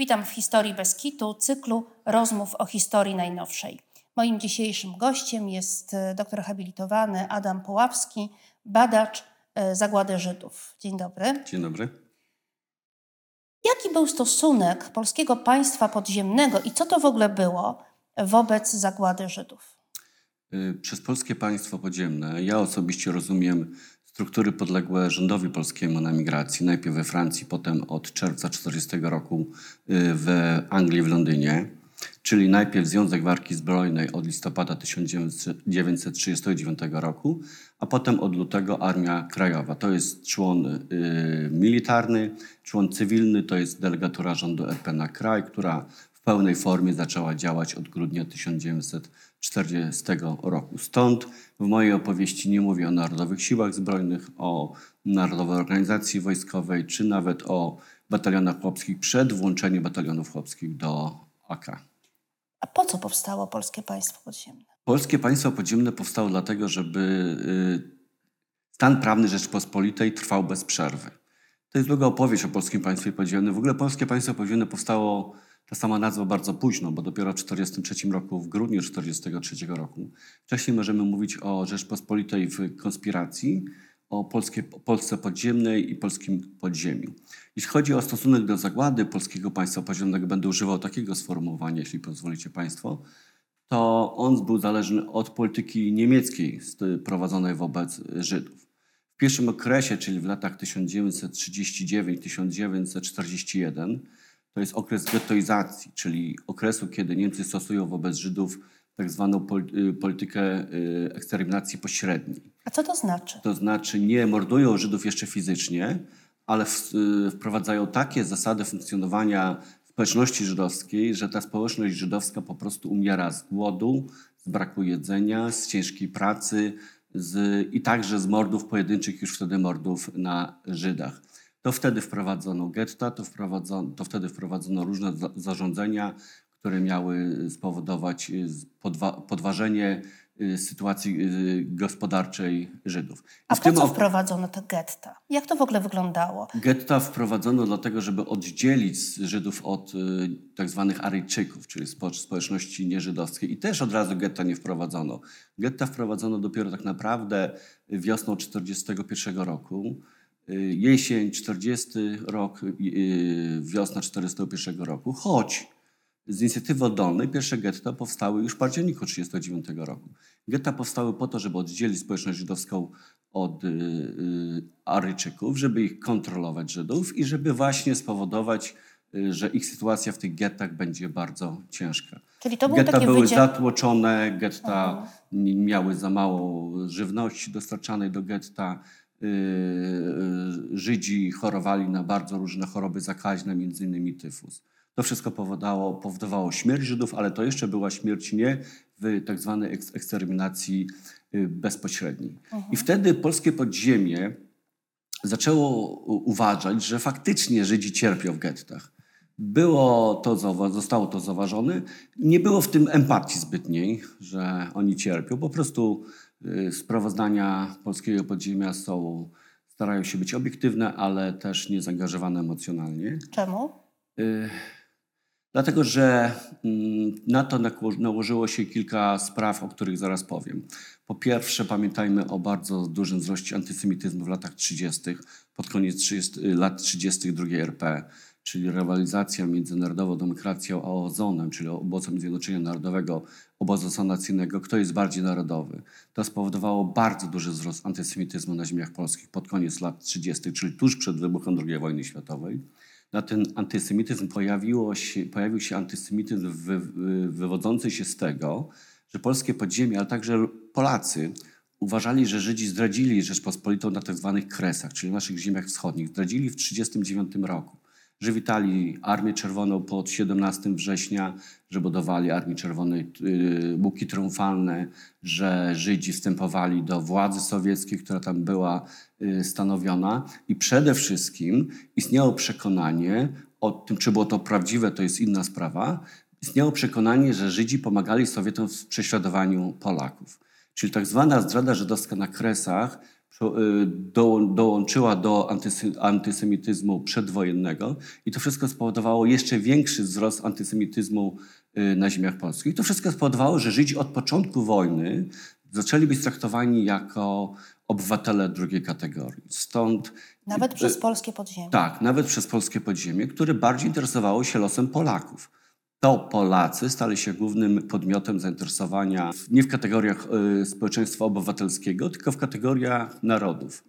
Witam w Historii bez kitu, cyklu rozmów o historii najnowszej. Moim dzisiejszym gościem jest e, doktor habilitowany Adam Poławski, badacz e, zagłady Żydów. Dzień dobry. Dzień dobry. Jaki był stosunek polskiego państwa podziemnego i co to w ogóle było wobec zagłady Żydów? Y, przez polskie państwo podziemne ja osobiście rozumiem struktury podległe rządowi polskiemu na migracji, najpierw we Francji, potem od czerwca 1940 roku y, w Anglii, w Londynie, czyli najpierw Związek Warki Zbrojnej od listopada 1939 roku, a potem od lutego Armia Krajowa. To jest człon y, militarny, człon cywilny, to jest delegatura rządu RP na kraj, która w pełnej formie zaczęła działać od grudnia 1940 roku. Stąd w mojej opowieści nie mówię o Narodowych Siłach Zbrojnych, o Narodowej Organizacji Wojskowej, czy nawet o batalionach chłopskich przed włączeniem batalionów chłopskich do AK. A po co powstało polskie państwo podziemne? Polskie państwo podziemne powstało dlatego, żeby y, stan prawny Rzeczpospolitej trwał bez przerwy. To jest długa opowieść o polskim państwie podziemnym. W ogóle polskie państwo podziemne powstało ta sama nazwa bardzo późno, bo dopiero w 1943 roku, w grudniu 1943 roku. Wcześniej możemy mówić o Rzeczpospolitej w konspiracji, o Polskie, Polsce podziemnej i polskim podziemiu. Jeśli chodzi o stosunek do zagłady polskiego państwa podziemnego, będę używał takiego sformułowania, jeśli pozwolicie Państwo, to on był zależny od polityki niemieckiej prowadzonej wobec Żydów. W pierwszym okresie, czyli w latach 1939-1941, to jest okres getoizacji, czyli okresu, kiedy Niemcy stosują wobec Żydów tak zwaną y, politykę y, eksterminacji pośredniej. A co to znaczy? To znaczy nie mordują Żydów jeszcze fizycznie, ale y, wprowadzają takie zasady funkcjonowania społeczności żydowskiej, że ta społeczność żydowska po prostu umiera z głodu, z braku jedzenia, z ciężkiej pracy z, i także z mordów pojedynczych, już wtedy mordów na Żydach. To wtedy wprowadzono getta, to, wprowadzono, to wtedy wprowadzono różne za, zarządzenia, które miały spowodować y, podwa, podważenie y, sytuacji y, gospodarczej Żydów. I A po co wprowadzono te getta? Jak to w ogóle wyglądało? Getta wprowadzono dlatego, żeby oddzielić Żydów od tak zwanych Aryjczyków, czyli społeczności nieżydowskiej. I też od razu getta nie wprowadzono. Getta wprowadzono dopiero tak naprawdę wiosną 1941 roku. Jesień 40 rok, wiosna 41 roku, choć z inicjatywy oddolnej pierwsze getta powstały już w październiku 1939 roku. Getta powstały po to, żeby oddzielić społeczność żydowską od y, Aryjczyków, żeby ich kontrolować Żydów i żeby właśnie spowodować, y, że ich sytuacja w tych gettach będzie bardzo ciężka. Czyli to getta takie były wydzie... zatłoczone, getta miały za mało żywności dostarczanej do getta. Y, y, Żydzi chorowali na bardzo różne choroby zakaźne, między innymi tyfus. To wszystko powodowało, powodowało śmierć Żydów, ale to jeszcze była śmierć nie w tak zwanej eksterminacji y, bezpośredniej. Mhm. I wtedy polskie podziemie zaczęło uważać, że faktycznie Żydzi cierpią w gettach. Było to, zostało to zauważone. Nie było w tym empatii zbytniej, że oni cierpią. Po prostu sprawozdania polskiego podziemia są, starają się być obiektywne, ale też nie zaangażowane emocjonalnie. Czemu? Dlatego, że mm, na to nałożyło się kilka spraw, o których zaraz powiem. Po pierwsze, pamiętajmy o bardzo dużym wzroście antysemityzmu w latach 30., pod koniec 30, lat 30. II RP, czyli rywalizacja między Narodową Demokracją a Ozonem, czyli Obozem Zjednoczenia Narodowego, obozu sanacyjnego, kto jest bardziej narodowy. To spowodowało bardzo duży wzrost antysemityzmu na ziemiach polskich pod koniec lat 30., czyli tuż przed wybuchem II wojny światowej na ten antysemityzm pojawiło się, pojawił się antysemityzm wy, wywodzący się z tego, że polskie podziemie, ale także Polacy uważali, że Żydzi zdradzili Rzeczpospolitą na tzw. Tak kresach, czyli naszych ziemiach wschodnich. Zdradzili w 1939 roku że witali Armię Czerwoną pod 17 września, że budowali Armii Czerwonej łuki y, triumfalne, że Żydzi wstępowali do władzy sowieckiej, która tam była y, stanowiona i przede wszystkim istniało przekonanie, o tym czy było to prawdziwe, to jest inna sprawa, istniało przekonanie, że Żydzi pomagali Sowietom w prześladowaniu Polaków. Czyli tak zwana zdrada żydowska na Kresach y, do, dołączyła do antysy, antysemityzmu przedwojennego i to wszystko spowodowało jeszcze większy wzrost antysemityzmu y, na ziemiach polskich. I to wszystko spowodowało, że Żydzi od początku wojny zaczęli być traktowani jako obywatele drugiej kategorii. Stąd Nawet przez polskie podziemie. tak, nawet przez polskie podziemie, które bardziej interesowało się losem Polaków. To Polacy stali się głównym podmiotem zainteresowania nie w kategoriach y, społeczeństwa obywatelskiego, tylko w kategoriach narodów.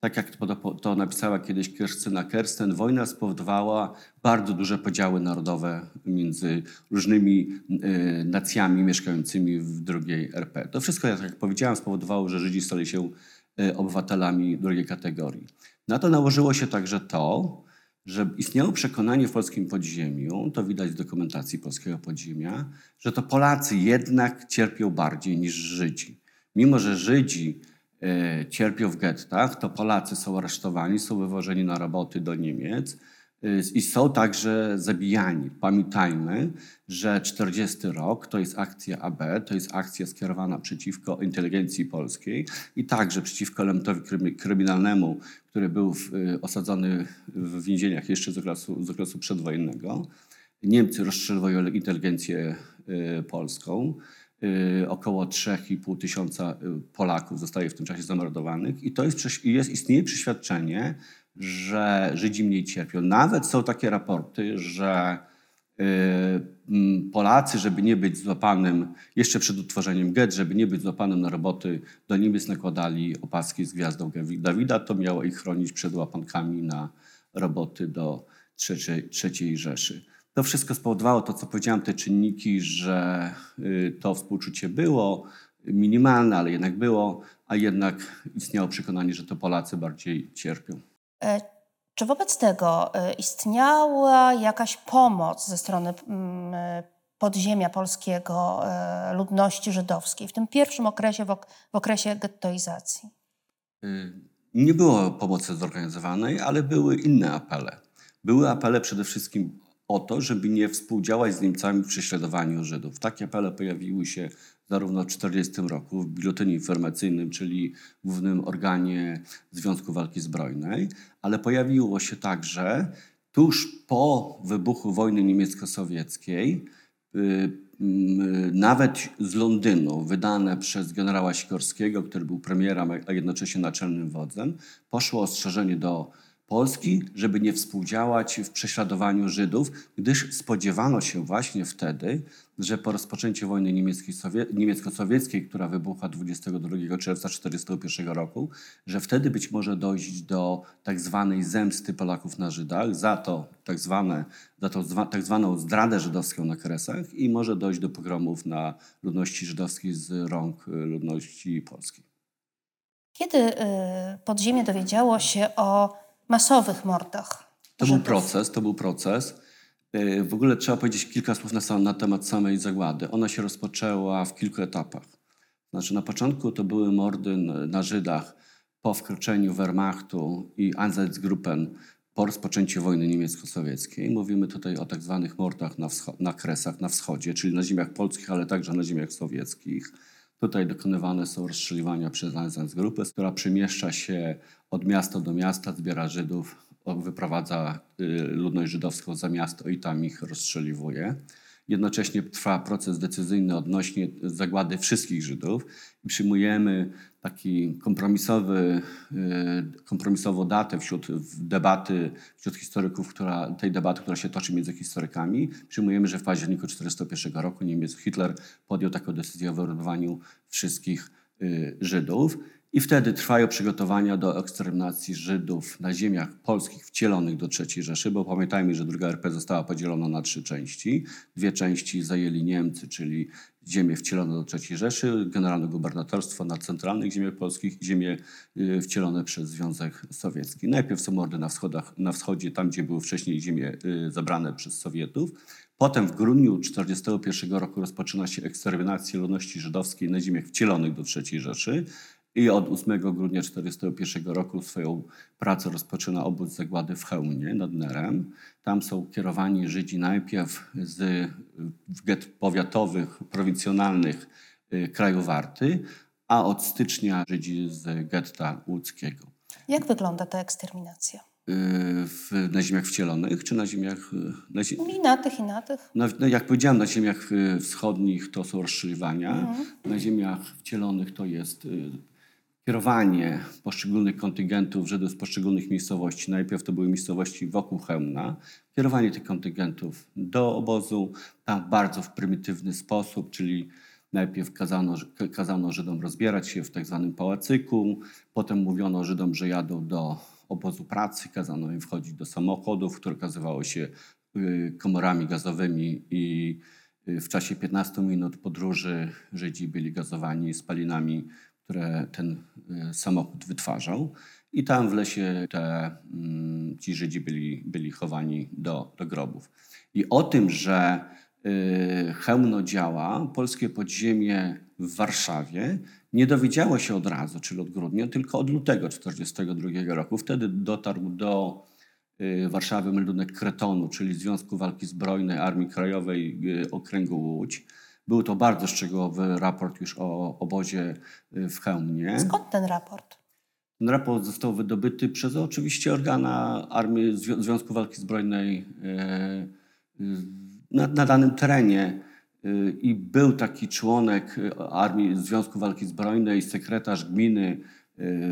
Tak jak to, napisała kiedyś Kirstyna Kersten, wojna spowodowała bardzo duże podziały narodowe między różnymi y, nacjami mieszkającymi w drugiej RP. To wszystko, jak powiedziałem, spowodowało, że Żydzi stali się y, obywatelami drugiej kategorii. Na to nałożyło się także to, że istniało przekonanie w polskim podziemiu, to widać z dokumentacji polskiego podziemia, że to Polacy jednak cierpią bardziej niż Żydzi. Mimo, że Żydzi e, cierpią w gettach, to Polacy są aresztowani, są wywożeni na roboty do Niemiec i są także zabijani. Pamiętajmy, że 40 rok to jest akcja AB, to jest akcja skierowana przeciwko inteligencji polskiej i także przeciwko elementowi krymi- kryminalnemu, który był y, osadzony w więzieniach jeszcze z okresu, z okresu przedwojennego. Niemcy rozstrzeliwują inteligencję y, polską. Y, Około 3,5 tysiąca y, Polaków zostaje w tym czasie zamordowanych i to jest, jest istnieje przeświadczenie, że Żydzi mniej cierpią. Nawet są takie raporty, że y, Polacy, żeby nie być złapanym, jeszcze przed utworzeniem get, żeby nie być złapanym na roboty, do Niemiec nakładali opaski z gwiazdą Dawida. To miało ich chronić przed łapankami na roboty do trzeciej, trzeciej Rzeszy. To wszystko spowodowało to, co powiedziałem, te czynniki, że y, to współczucie było minimalne, ale jednak było, a jednak istniało przekonanie, że to Polacy bardziej cierpią. E, Czy wobec tego e, istniała jakaś pomoc ze strony e, podziemia polskiego ludności żydowskiej w tym pierwszym okresie, w, ok- w okresie gettoizacji? Nie było pomocy zorganizowanej, ale były inne apele. Były apele przede wszystkim o to, żeby nie współdziałać z Niemcami w prześladowaniu Żydów. Takie apele pojawiły się zarówno w 1940 roku w Biuletynie Informacyjnym, czyli głównym organie Związku Walki Zbrojnej, ale pojawiło się także tuż po wybuchu wojny niemiecko-sowieckiej y, mm, nawet z Londynu, wydane przez generała Sikorskiego, który był premierem, a jednocześnie naczelnym wodzem, poszło ostrzeżenie do Polski, żeby nie współdziałać w prześladowaniu Żydów, gdyż spodziewano się właśnie wtedy, że po rozpoczęciu wojny niemiecko-sowieckiej, która wybuchła 22 czerwca 1941 roku, że wtedy być może dojść do tak zwanej zemsty Polaków na Żydach za to tak, zwane, za zwa, tak zwaną zdradę żydowską na Kresach i może dojść do pogromów na ludności żydowskiej z rąk y, ludności polskiej. Kiedy e, podziemie dowiedziało się o masowych mordach To był proces, to był proces. Yy, W ogóle trzeba powiedzieć kilka słów na, sam, na temat samej zagłady. Ona się rozpoczęła w kilku etapach. Znaczy na początku to były mordy na Żydach po wkroczeniu Wehrmachtu i Einsatzgruppen po rozpoczęciu wojny niemiecko-sowieckiej. Mówimy tutaj o tak zwanych mordach na, na Kresach, na wschodzie, czyli na ziemiach polskich, ale także na ziemiach sowieckich. Tutaj dokonywane są rozstrzeliwania przez Einsatzgruppę, która przemieszcza się od miasta do miasta, zbiera Żydów, wyprowadza y, ludność żydowską za miasto i tam ich rozstrzeliwuje. Jednocześnie trwa proces decyzyjny odnośnie zagłady wszystkich Żydów i przyjmujemy taki kompromisowy, y, kompromisową datę wśród debaty, wśród historyków, która, tej debaty, która się toczy między historykami. Przyjmujemy, że w październiku 1941 roku Niemiec Hitler podjął taką decyzję o wyrównywaniu wszystkich y, Żydów. I wtedy trwają przygotowania do eksterminacji Żydów na ziemiach polskich wcielonych do III Rzeszy, bo pamiętajmy, że druga RP została podzielona na trzy części. Dwie części zajęli Niemcy, czyli ziemię wcielone do III Rzeszy, generalne gubernatorstwo na centralnych ziemiach polskich i ziemie y, wcielone przez Związek Sowiecki. Najpierw są mordy na, wschodach, na wschodzie, tam gdzie były wcześniej ziemie y, zabrane przez Sowietów. Potem w grudniu 1941 roku rozpoczyna się eksterminacja ludności żydowskiej na ziemiach wcielonych do III Rzeszy. I od 8 grudnia 1941 roku swoją pracę rozpoczyna obóz zagłady w Chełmie nad Nerem. Tam są kierowani Żydzi najpierw z get powiatowych, prowincjonalnych y, krajów Warty, a od stycznia Żydzi z getta łódzkiego. Jak wygląda ta eksterminacja? W, na ziemiach wcielonych, czy na ziemiach... Na zie... I na tych, i na tych. No, no jak powiedziałem, na ziemiach y, wschodnich to są rozstrzeliwania, Mhm. na ziemiach wcielonych to jest y, kierowanie poszczególnych kontyngentów Żydów z poszczególnych miejscowości. Najpierw to były miejscowości wokół Chełmna. Kierowanie tych kontyngentów do obozu, tam bardzo w prymitywny sposób, czyli najpierw kazano, kazano Żydom rozbierać się w tak zwanym pałacyku, potem mówiono Żydom, że jadą do obozu pracy, kazano im wchodzić do samochodów, które okazywało się y, komorami gazowymi i y, w czasie 15 minut podróży Żydzi byli gazowani spalinami, które ten y, samochód wytwarzał. I tam w lesie te, mm, ci Żydzi byli, byli chowani do, do grobów. I o tym, że Chełmno działa, polskie podziemie w Warszawie nie dowiedziało się od razu, czyli od grudnia, tylko od lutego 1942 roku. Wtedy dotarł do y, Warszawy meldunek Kretonu, czyli Związku Walki Zbrojnej Armii Krajowej Okręgu Łódź. Był to bardzo szczegółowy raport już o obozie y, w Chełmnie. Skąd ten raport? Ten raport został wydobyty przez oczywiście organa Armii Zwią- Związku Walki Zbrojnej e, y, na, na danym terenie. Y, I był taki członek y, Armii Związku Walki Zbrojnej, sekretarz gminy y,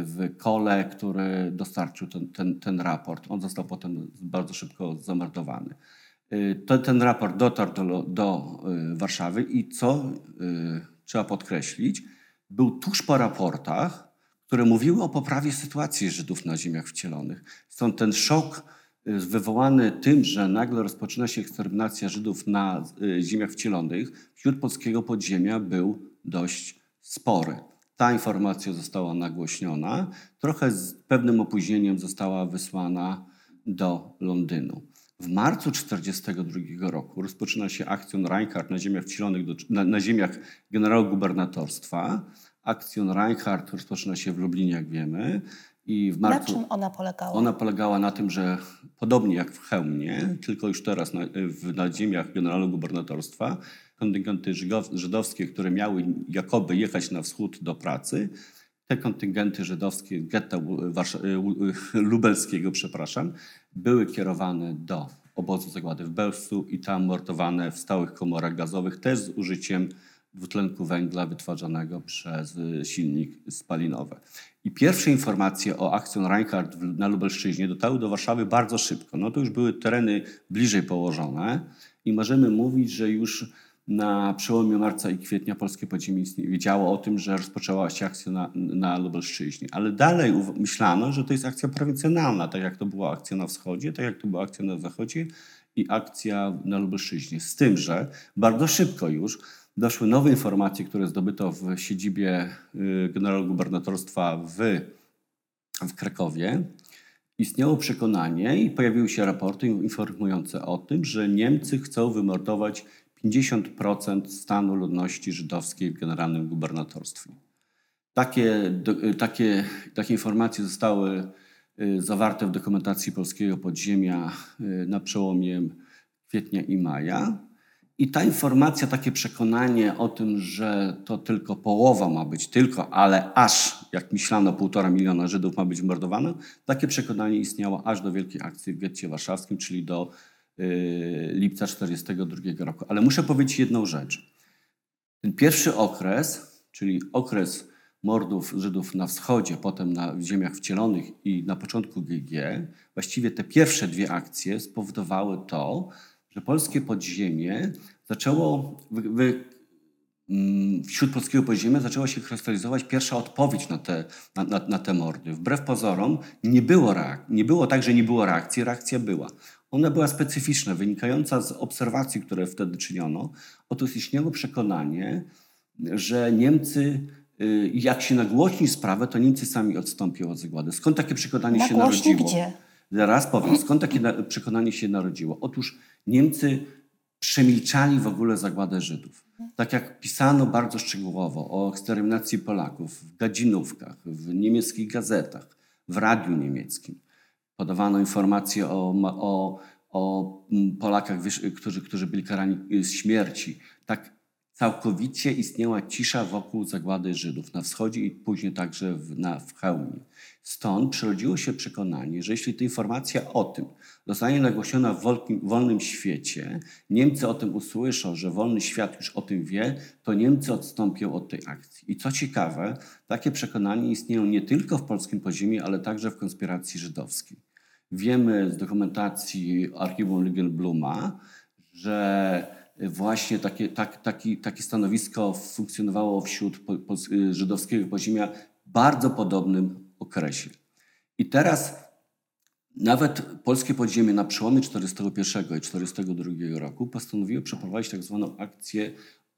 w Kole, który dostarczył ten, ten, ten raport. On został potem bardzo szybko zamordowany. Y, To, ten raport dotarł do, do y, Warszawy i co y, trzeba podkreślić, był tuż po raportach, które mówiły o poprawie sytuacji Żydów na ziemiach wcielonych. Stąd ten szok wywołany tym, że nagle rozpoczyna się eksterminacja Żydów na ziemiach wcielonych, wśród polskiego podziemia był dość spory. Ta informacja została nagłośniona, trochę z pewnym opóźnieniem została wysłana do Londynu. W marcu 1942 roku rozpoczyna się akcjon Reinhardt na ziemiach wcielonych, do, na, na ziemiach generał-gubernatorstwa. Akcjon Reinhardt rozpoczyna się w Lublinie, jak wiemy. I w Na marcu czym ona polegała? ona polegała na tym, że podobnie jak w Chełmie, tylko już teraz na, w, na ziemiach generalno-gubernatorstwa, kontyngenty żydowskie, które miały jakoby jechać na wschód do pracy, te kontyngenty żydowskie getta Ł- Warsza- Ł- lubelskiego, przepraszam, były kierowane do obozu zagłady w Bełżcu i tam mordowane w stałych komorach gazowych, też z użyciem dwutlenku węgla wytwarzanego przez silnik spalinowy. I pierwsze informacje o akcjon Reinhardt na Lubelszczyźnie dotarły do Warszawy bardzo szybko. No to już były tereny bliżej położone i możemy mówić, że już na przełomie marca i kwietnia polskie podziemie wiedziało o tym, że rozpoczęła się akcja na, na Lubelszczyźnie. Ale dalej myślano, że to jest akcja prowincjonalna, tak jak to była akcja na wschodzie, tak jak to była akcja na zachodzie i akcja na Lubelszczyźnie. Z tym, że bardzo szybko już doszły nowe informacje, które zdobyto w siedzibie y, generalgubernatorstwa w, w Krakowie. Istniało przekonanie i pojawiły się raporty informujące o tym, że Niemcy chcą wymordować 50% stanu ludności żydowskiej w generalnym gubernatorstwie. Takie, takie, takie informacje zostały y, zawarte w dokumentacji polskiego podziemia y, na przełomie kwietnia i maja. I ta informacja, takie przekonanie o tym, że to tylko połowa ma być, tylko, ale aż, jak myślano, półtora miliona Żydów ma być mordowane, takie przekonanie istniało aż do Wielkiej Akcji w getcie warszawskim, czyli do lipca 1942 roku. Ale muszę powiedzieć jedną rzecz. Ten pierwszy okres, czyli okres mordów Żydów na wschodzie, potem na ziemiach wcielonych i na początku GG, właściwie te pierwsze dwie akcje spowodowały to, że polskie podziemie zaczęło, wy, wy, mm, wśród polskiego podziemia zaczęła się krystalizować pierwsza odpowiedź na te, na, na, na te mordy. Wbrew pozorom nie było, reak- nie było tak, że nie było reakcji, reakcja była. Ona była specyficzna, wynikająca z obserwacji, które wtedy czyniono. Otóż istniało przekonanie, że Niemcy, y, jak się nagłośni sprawę, to Niemcy sami odstąpią od zagłady. Skąd takie przekonanie się narodziło? gdzie? Zaraz powiem, skąd takie na, przekonanie się narodziło. Otóż Niemcy przemilczali w ogóle zagładę Żydów. Tak jak pisano bardzo szczegółowo o eksterminacji Polaków w gadzinówkach, w niemieckich gazetach, w radiu niemieckim. Podawano informacje o, o, o Polakach, którzy, którzy byli karani y, z śmierci. Tak całkowicie istniała cisza wokół zagłady Żydów na wschodzie i później także w, na, w. Stąd przyrodziło się przekonanie, że jeśli ta informacja o tym zostanie nagłośniona w wolkim, wolnym świecie, Niemcy o tym usłyszą, że wolny świat już o tym wie, to Niemcy odstąpią od tej akcji. I co ciekawe, takie przekonanie istnieją nie tylko w polskim podziemie, ale także w konspiracji żydowskiej. Wiemy z dokumentacji archiwum Ligenbluma, że właśnie takie, tak, taki, takie stanowisko funkcjonowało wśród po, po, żydowskiego podziemia w bardzo podobnym okresie. I teraz nawet polskie podziemie na przełomie 1941 i 1942 roku postanowiło przeprowadzić tak zwaną akcję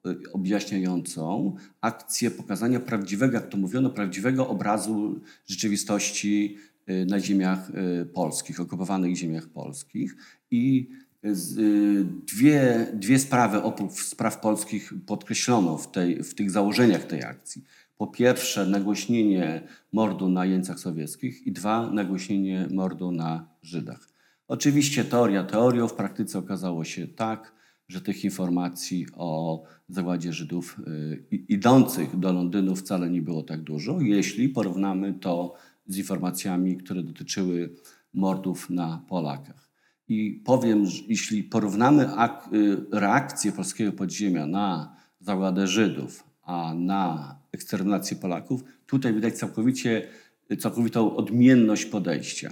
y, objaśniającą, akcję pokazania prawdziwego, jak to mówiono, prawdziwego obrazu rzeczywistości na ziemiach y, polskich, okupowanych ziemiach polskich. I dwie, dwie sprawy oprócz spraw polskich podkreślono w, tej, w tych założeniach tej akcji. Po pierwsze, nagłośnienie mordu na jeńcach sowieckich i dwa, nagłośnienie mordu na Żydach. Oczywiście teoria teorią, w praktyce okazało się tak, że tych informacji o zagładzie Żydów y, idących do Londynu wcale nie było tak dużo, jeśli porównamy to z informacjami, które dotyczyły mordów na Polakach. I powiem, że jeśli porównamy y, reakcję polskiego podziemia na zagładę Żydów, a na eksterminację Polaków, tutaj widać całkowicie, całkowitą odmienność podejścia.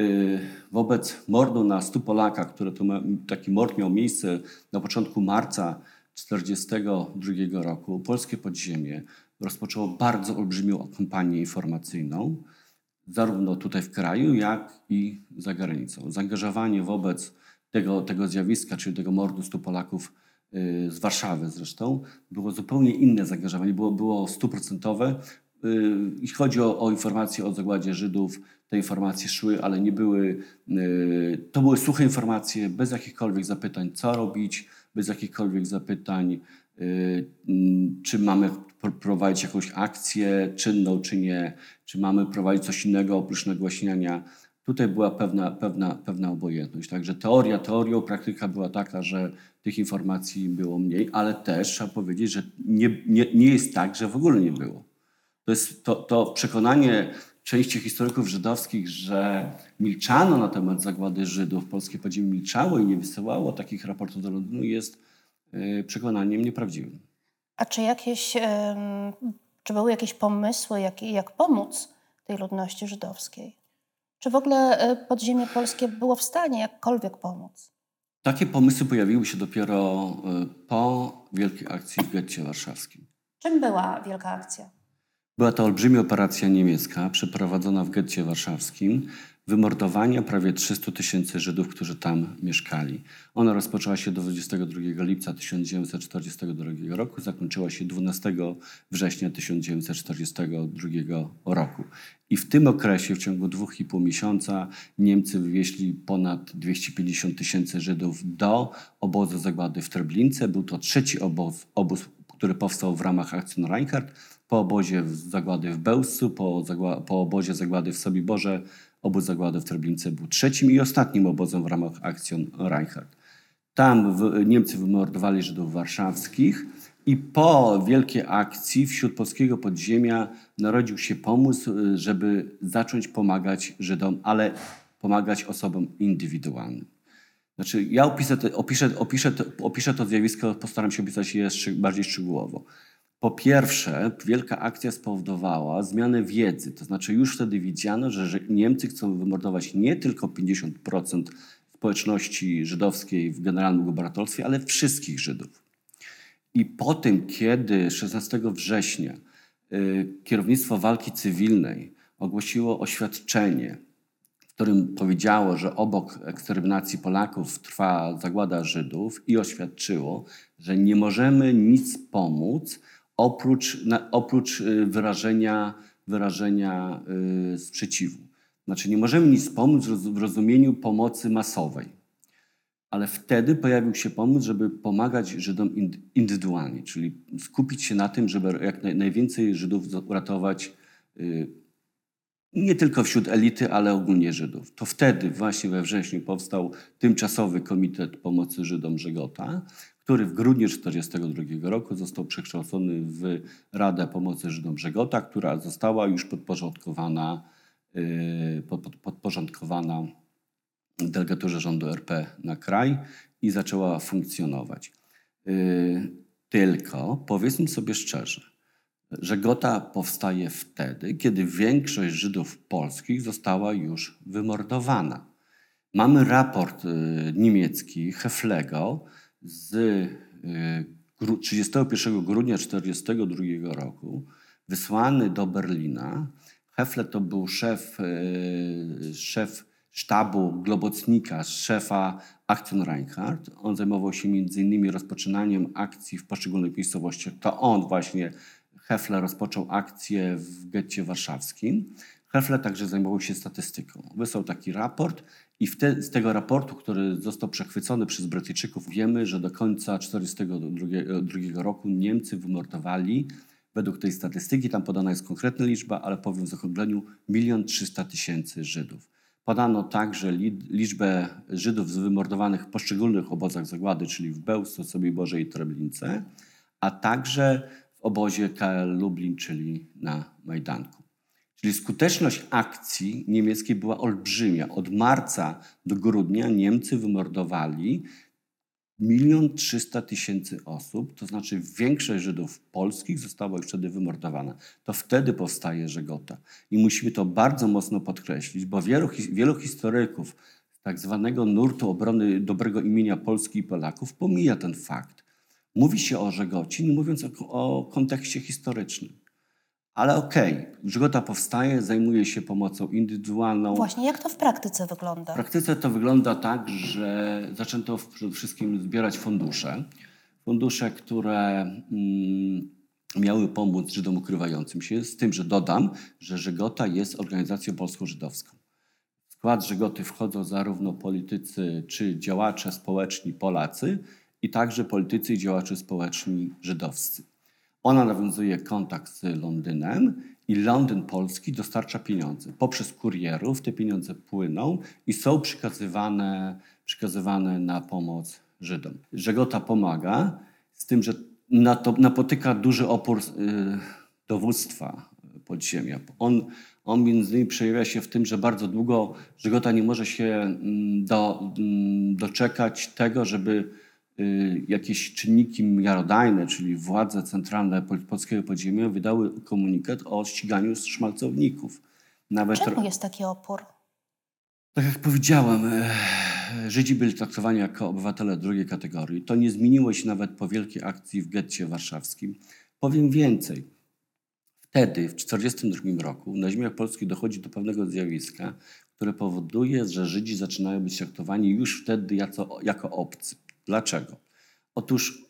Y, wobec mordu na 100 Polakach, który to taki mord miał miejsce na początku marca 1942 roku, polskie podziemie rozpoczęło bardzo olbrzymią kampanię informacyjną, zarówno tutaj w kraju, jak i za granicą. Zaangażowanie wobec tego, tego zjawiska, czyli tego mordu 100 Polaków Y, z Warszawy zresztą, było zupełnie inne zaangażowanie, było, było stuprocentowe. Y, jeśli chodzi o, o informacje o zagładzie Żydów, te informacje szły, ale nie były, y, to były suche informacje, bez jakichkolwiek zapytań, co robić, bez jakichkolwiek zapytań, czy mamy prowadzić jakąś akcję czynną, czy nie, czy mamy prowadzić coś innego oprócz nagłaśniania. Tutaj była pewna, pewna, pewna obojętność. Także teoria teorią, praktyka była taka, że tych informacji było mniej, ale też trzeba powiedzieć, że nie, nie, nie jest tak, że w ogóle nie było. To jest to, to przekonanie części historyków żydowskich, że milczano na temat zagłady Żydów, polskie podziemie milczało i nie wysyłało takich raportów do Londynu, jest przekonaniem nieprawdziwym. A czy jakieś, czy były jakieś pomysły, jak, jak pomóc tej ludności żydowskiej? Czy w ogóle e, podziemie polskie było w stanie jakkolwiek pomóc? Takie pomysły pojawiły się dopiero e, po wielkiej akcji w getcie warszawskim. Czym była wielka akcja? Była to olbrzymia operacja niemiecka przeprowadzona w getcie warszawskim wymordowania prawie 300 tysięcy Żydów, którzy tam mieszkali. Ona rozpoczęła się 22 lipca 1942 roku, zakończyła się 12 września 1942 roku. I w tym okresie, w ciągu dwóch i pół miesiąca, Niemcy wywieźli ponad 250 tysięcy Żydów do obozu zagłady w Treblince. Był to trzeci obóz, obóz który powstał w ramach akcji Reinhardt. Po obozie zagłady w Bełscu, po, po obozie zagłady w Sobiborze Obóz zagłady w Treblince był trzecim i ostatnim obozem w ramach akcji Reinhardt. Tam w, Niemcy wymordowali Żydów warszawskich i po wielkiej akcji wśród polskiego podziemia narodził się pomysł, żeby zacząć pomagać Żydom, ale pomagać osobom indywidualnym. Znaczy, ja opiszę, opiszę, opiszę, opiszę to zjawisko, postaram się opisać je bardziej szczegółowo. Po pierwsze, wielka akcja spowodowała zmianę wiedzy, to znaczy już wtedy widziano, że Niemcy chcą wymordować nie tylko 50% społeczności żydowskiej w generalnym gubernatorstwie, ale wszystkich Żydów. I po tym, kiedy 16 września y, kierownictwo walki cywilnej ogłosiło oświadczenie, w którym powiedziało, że obok eksterminacji Polaków trwa zagłada Żydów i oświadczyło, że nie możemy nic pomóc, oprócz, na, oprócz y, wyrażenia, wyrażenia y, sprzeciwu. Znaczy, nie możemy nic pomóc w rozumieniu pomocy masowej. Ale wtedy pojawił się pomysł, żeby pomagać Żydom indywidualnie, czyli skupić się na tym, żeby jak najwięcej Żydów uratować y, nie tylko wśród elity, ale ogólnie Żydów. To wtedy właśnie we wrześniu powstał tymczasowy Komitet Pomocy Żydom Żegota, który w grudniu 1942 roku został przekształcony w Radę Pomocy Żydom Brzegota, która została już podporządkowana, pod, pod, podporządkowana delegaturze rządu RP na kraj i zaczęła funkcjonować. Yy, tylko powiedzmy sobie szczerze, że Gota powstaje wtedy, kiedy większość Żydów polskich została już wymordowana. Mamy raport y, niemiecki Heflego z y, 31 grudnia 1942 roku, wysłany do Berlina. Hefle to był szef, y, szef sztabu Globocnika, szefa Aktion Reinhardt. On zajmował się innymi rozpoczynaniem akcji w poszczególnych miejscowościach. To on właśnie, Hefle, rozpoczął akcję w getcie warszawskim. Hefle także zajmował się statystyką. Wysłał taki raport i te, z tego raportu, który został przechwycony przez Brytyjczyków, wiemy, że do końca 1942 roku Niemcy wymordowali, według tej statystyki, tam podana jest konkretna liczba, ale powiem w zaokrągleniu, milion trzysta tysięcy Żydów. Podano także liczbę Żydów wymordowanych w poszczególnych obozach zagłady, czyli w Bełsce, Sobie Boże i Treblince, a także w obozie KL Lublin, czyli na Majdanku. Czyli skuteczność akcji niemieckiej była olbrzymia. Od marca do grudnia Niemcy wymordowali milion trzysta tysięcy osób, to znaczy większość Żydów polskich została już wtedy wymordowana. To wtedy powstaje Żegota. I musimy to bardzo mocno podkreślić, bo wielu, wielu historyków tak zwanego nurtu obrony dobrego imienia Polski i Polaków pomija ten fakt. Mówi się o Żegoci, nie mówiąc o, o kontekście historycznym. Ale okej, okay, Żegota powstaje, zajmuje się pomocą indywidualną. Właśnie, jak to w praktyce wygląda? W praktyce to wygląda tak, że zaczęto przede wszystkim zbierać fundusze. Fundusze, które mm, miały pomóc Żydom ukrywającym się, z tym, że dodam, że Żegota jest organizacją polsko-żydowską. W skład Żegoty wchodzą zarówno politycy czy działacze społeczni Polacy, i także politycy i działacze społeczni żydowscy. Ona nawiązuje kontakt z Londynem i Londyn Polski dostarcza pieniądze. Poprzez kurierów te pieniądze płyną i są przekazywane, przekazywane na pomoc Żydom. Żegota pomaga, z tym, że napotyka duży opór y, dowództwa podziemia. On, on między innymi przejawia się w tym, że bardzo długo Żegota nie może się mm, do, mm, doczekać tego, żeby jakieś czynniki miarodajne, czyli władze centralne polskiego podziemia wydały komunikat o ściganiu szmalcowników. Nawet Czemu jest taki opór? Tak jak powiedziałem, e, Żydzi byli traktowani jako obywatele drugiej kategorii. To nie zmieniło się nawet po wielkiej akcji w getcie warszawskim. Powiem więcej. Wtedy, w 1942 roku, na ziemiach polskich dochodzi do pewnego zjawiska, które powoduje, że Żydzi zaczynają być traktowani już wtedy jako, jako obcy. Dlaczego? Otóż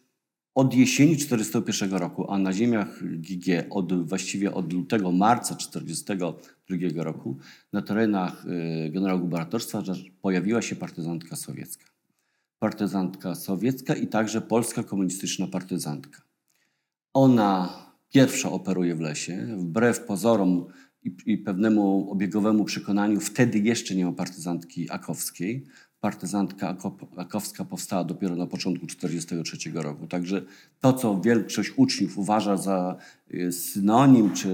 od jesieni 1941 roku, a na ziemiach GG od, właściwie od lutego, marca 1942 roku na terenach y, generalgubernatorstwa pojawiła się partyzantka sowiecka. Partyzantka sowiecka i także polska komunistyczna partyzantka. Ona pierwsza operuje w lesie, wbrew pozorom i, i pewnemu obiegowemu przekonaniu, wtedy jeszcze nie ma partyzantki akowskiej, partyzantka Akowska powstała dopiero na początku 1943 roku. Także to, co większość uczniów uważa za y, synonim czy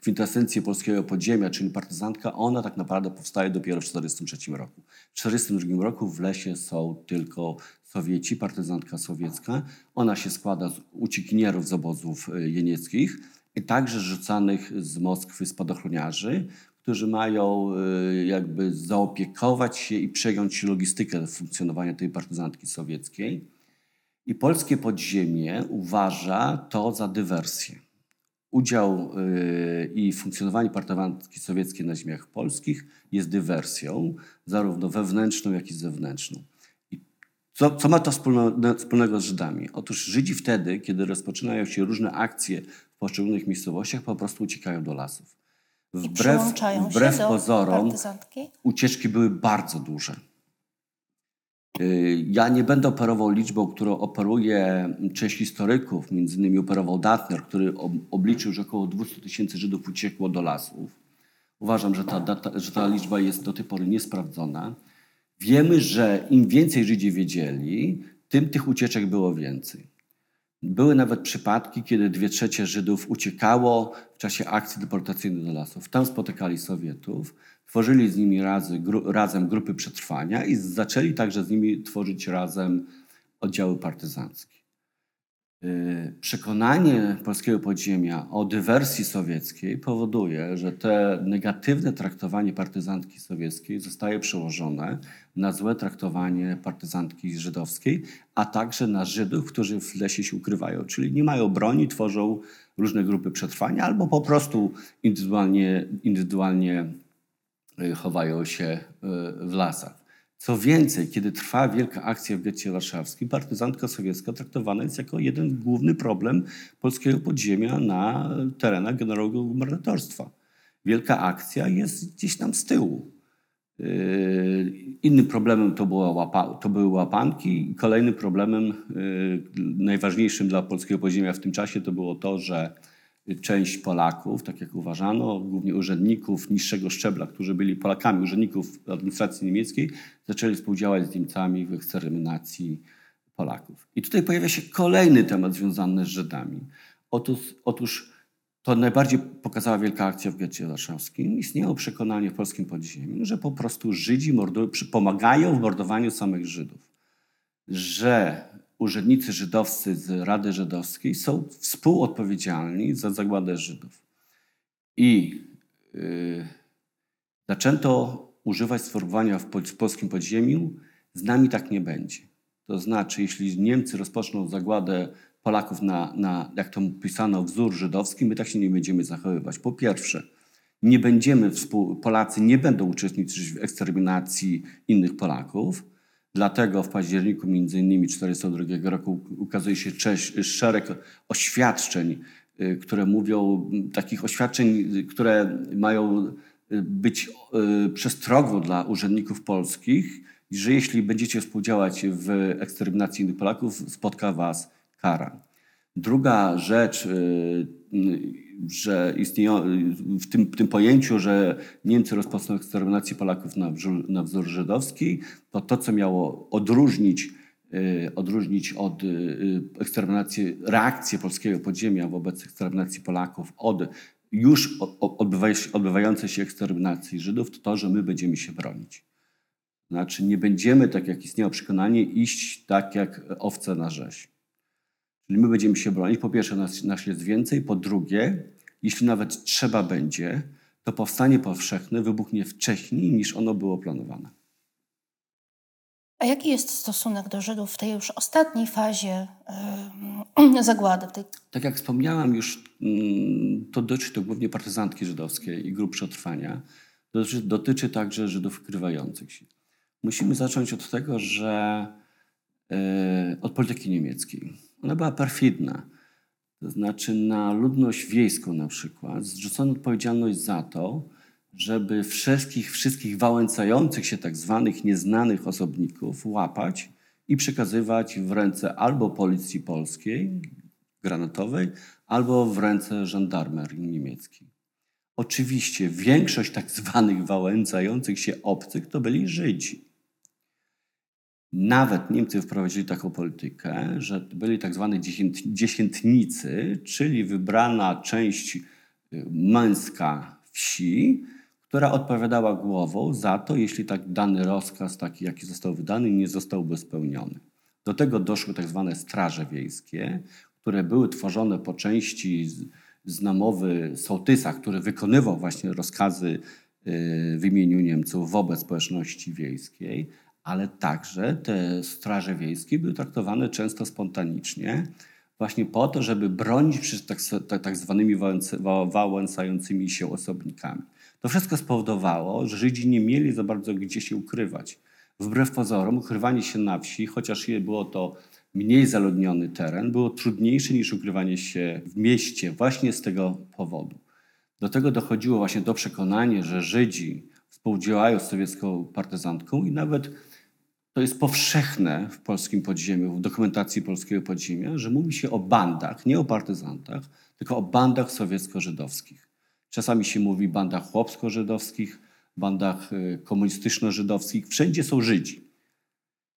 kwintesencję polskiego podziemia, czyli partyzantka, ona tak naprawdę powstaje dopiero w 1943 roku. W 1942 roku w lesie są tylko Sowieci, partyzantka sowiecka. Ona się składa z uciekinierów z obozów y, jenieckich i także rzucanych z Moskwy spadochroniarzy, którzy mają y, jakby zaopiekować się i przejąć logistykę funkcjonowania tej partyzantki sowieckiej. I polskie podziemie uważa to za dywersję. Udział y, i funkcjonowanie partyzantki sowieckiej na ziemiach polskich jest dywersją, zarówno wewnętrzną, jak i zewnętrzną. I co, co ma to wspólnego, wspólnego z Żydami? Otóż Żydzi wtedy, kiedy rozpoczynają się różne akcje w poszczególnych miejscowościach, po prostu uciekają do lasów wbrew, wbrew pozorom ucieczki były bardzo duże. Y, ja nie będę operował liczbą, którą operuje część historyków, między innymi operował Datner, który obliczył, że około 200 tysięcy Żydów uciekło do lasów. Uważam, że ta, data, że ta liczba jest do tej pory niesprawdzona. Wiemy, że im więcej Żydzi wiedzieli, tym tych ucieczek było więcej. Były nawet przypadki, kiedy dwie trzecie Żydów uciekało w czasie akcji deportacyjnej do lasów. Tam spotykali Sowietów, tworzyli z nimi razy, gru, razem grupy przetrwania i zaczęli także z nimi tworzyć razem oddziały partyzanckie. Y, przekonanie polskiego podziemia o dywersji sowieckiej powoduje, że te negatywne traktowanie partyzantki sowieckiej zostaje przełożone na złe traktowanie partyzantki żydowskiej, a także na Żydów, którzy w lesie się ukrywają, czyli nie mają broni, tworzą różne grupy przetrwania albo po prostu indywidualnie, indywidualnie y, chowają się y, w lasach. Co więcej, kiedy trwa wielka akcja w getcie warszawskim, partyzantka sowiecka traktowana jest jako jeden główny problem polskiego podziemia na terenach generalnego gubernatorstwa. Wielka akcja jest gdzieś tam z tyłu. Yy, innym problemem to, była łapa, to były łapanki. Kolejnym problemem, yy, najważniejszym dla polskiego podziemia w tym czasie, to było to, że część Polaków, tak jak uważano, głównie urzędników niższego szczebla, którzy byli Polakami, urzędników administracji niemieckiej, zaczęli współdziałać z Niemcami w eksterminacji Polaków. I tutaj pojawia się kolejny temat związany z Żydami. Otóż, otóż to najbardziej pokazała wielka akcja w getcie warszawskim. Istniało przekonanie w polskim podziemiu, że po prostu Żydzi mordują, pomagają w mordowaniu samych Żydów. Że urzędnicy żydowscy z Rady Żydowskiej są współodpowiedzialni za zagładę Żydów. I yy, zaczęto używać sformułowania w, polskim podziemiu, z nami tak nie będzie. To znaczy, jeśli Niemcy rozpoczną zagładę Polaków na, na, jak to pisano, wzór żydowski, my tak się nie będziemy zachowywać. Po pierwsze, nie będziemy, Polacy nie będą uczestniczyć w eksterminacji innych Polaków, Dlatego w październiku między innymi 1942 roku ukazuje się szereg oświadczeń, y, które mówią, takich oświadczeń, które mają y, być y, przestrogą dla urzędników polskich, że jeśli będziecie współdziałać w eksterminacji innych Polaków, spotka was kara. Druga rzecz, że istnieją w tym, tym pojęciu, że Niemcy rozpoczną eksterminację Polaków na wzór, na wzór żydowski, to to, co miało odróżnić, y, odróżnić od y, eksterminacji, reakcji polskiego podziemia wobec eksterminacji Polaków od już odbywającej się eksterminacji Żydów, to to, że my będziemy się bronić. Znaczy nie będziemy, tak jak istniało przekonanie, iść tak jak owce na rzeź. Czyli my będziemy się bronić. Po pierwsze, nas, nas jest więcej. Po drugie, jeśli nawet trzeba będzie, to powstanie powszechne wybuchnie wcześniej niż ono było planowane. A jaki jest stosunek do Żydów w tej już ostatniej fazie yy, zagłady? Tej... Tak jak wspomniałam już, yy, to dotyczy to głównie partyzantki żydowskiej i grup przetrwania. Dotyczy, dotyczy także Żydów ukrywających się. Musimy zacząć od tego, że yy, od polityki niemieckiej. Ona była perfidna. To znaczy na ludność wiejską na przykład zrzucono odpowiedzialność za to, żeby wszystkich, wszystkich wałęsających się tak zwanych nieznanych osobników łapać i przekazywać w ręce albo policji polskiej, granatowej, albo w ręce żandarmerii niemieckiej. Oczywiście większość tak zwanych wałęsających się obcych to byli Żydzi. Nawet Niemcy wprowadzili taką politykę, że byli tak zwani dziesiętnicy, czyli wybrana część y, męska wsi, która odpowiadała głową za to, jeśli tak dany rozkaz, taki jaki został wydany, nie zostałby spełniony. Do tego doszły tak zwane straże wiejskie, które były tworzone po części z, namowy sołtysa, który wykonywał właśnie rozkazy y, w imieniu Niemców wobec społeczności wiejskiej, ale także te straże wiejskie były traktowane często spontanicznie, właśnie po to, żeby bronić przed tak, tak, tak zwanymi wałęsającymi się osobnikami. To wszystko spowodowało, że Żydzi nie mieli za bardzo gdzie się ukrywać. Wbrew pozorom, ukrywanie się na wsi, chociaż było to mniej zaludniony teren, było trudniejsze niż ukrywanie się w mieście właśnie z tego powodu. Do tego dochodziło właśnie to przekonanie, że Żydzi współdziałają z sowiecką partyzantką i nawet to jest powszechne w polskim podziemiu, w dokumentacji polskiego podziemia, że mówi się o bandach, nie o partyzantach, tylko o bandach sowiecko-żydowskich. Czasami się mówi bandach chłopsko-żydowskich, bandach y, komunistyczno-żydowskich. Wszędzie są Żydzi.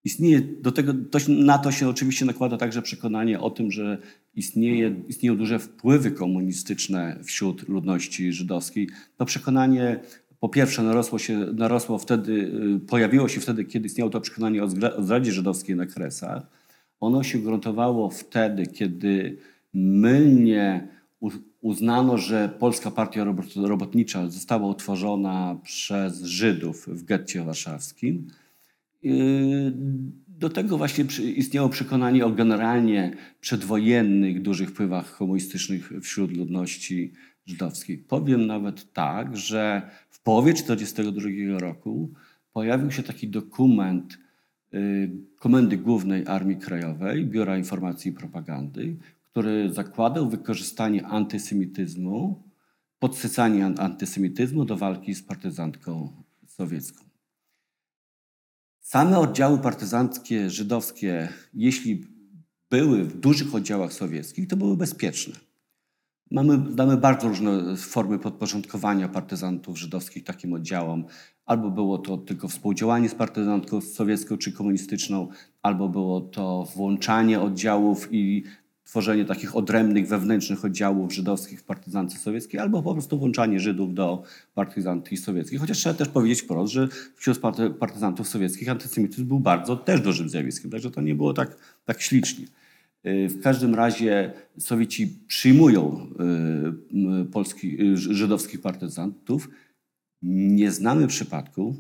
Istnieje do tego, to, na to się oczywiście nakłada także przekonanie o tym, że istnieje, istnieją duże wpływy komunistyczne wśród ludności żydowskiej. To przekonanie po pierwsze narosło, się, narosło wtedy, y, pojawiło się wtedy, kiedy istniało to przekonanie o zdradzie żydowskiej na Kresach. Ono się gruntowało wtedy, kiedy mylnie uznano, że Polska Partia Robotnicza została utworzona przez Żydów w getcie warszawskim. Y, do tego właśnie istniało przekonanie o generalnie przedwojennych dużych wpływach komunistycznych wśród ludności żydowskiej. Powiem nawet tak, że w połowie 1942 roku pojawił się taki dokument y, Komendy Głównej Armii Krajowej, Biura Informacji i Propagandy, który zakładał wykorzystanie antysemityzmu, podsycanie antysemityzmu do walki z partyzantką sowiecką. Same oddziały partyzanckie żydowskie, jeśli były w dużych oddziałach sowieckich, to były bezpieczne. Mamy, znamy bardzo różne formy podporządkowania partyzantów żydowskich takim oddziałom. Albo było to tylko współdziałanie z partyzantką sowiecką czy komunistyczną, albo było to włączanie oddziałów i tworzenie takich odrębnych, wewnętrznych oddziałów żydowskich w partyzance sowieckiej, albo po prostu włączanie Żydów do partyzantki sowieckiej. Chociaż trzeba też powiedzieć wprost, że wśród partyzantów sowieckich antysemityzm był bardzo też dużym zjawiskiem, także to nie było tak, tak ślicznie. Y, w każdym razie Sowieci przyjmują y, polski, y, żydowskich partyzantów. Nie znamy przypadku,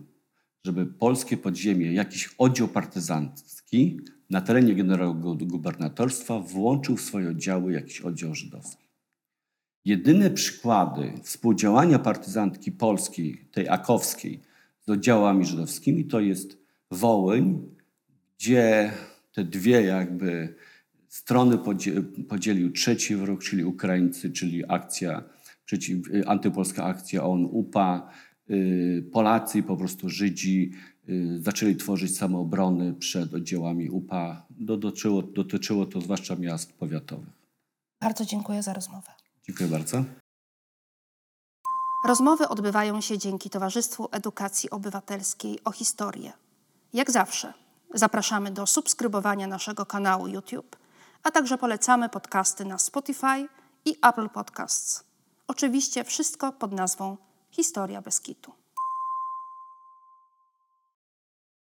żeby polskie podziemie, jakiś oddział partyzancki na terenie generalnego gubernatorstwa włączył w swoje oddziały jakiś oddział żydowski. Jedyne przykłady współdziałania partyzantki polskiej, tej akowskiej, z oddziałami żydowskimi to jest Wołyń, gdzie te dwie jakby strony podzielił trzeci wróg, czyli Ukraińcy, czyli akcja, przeciw, antypolska akcja ON UPA, y, Polacy, po prostu Żydzi y, zaczęli tworzyć samoobrony przed oddziałami UPA. Dotyczyło, dotyczyło to zwłaszcza miast powiatowych. Bardzo dziękuję za rozmowę. Dziękuję bardzo. Rozmowy odbywają się dzięki Towarzystwu Edukacji Obywatelskiej o historię. Jak zawsze, zapraszamy do subskrybowania naszego kanału YouTube, a także polecamy podcasty na Spotify i Apple Podcasts. Oczywiście wszystko pod nazwą Historia Beskitu.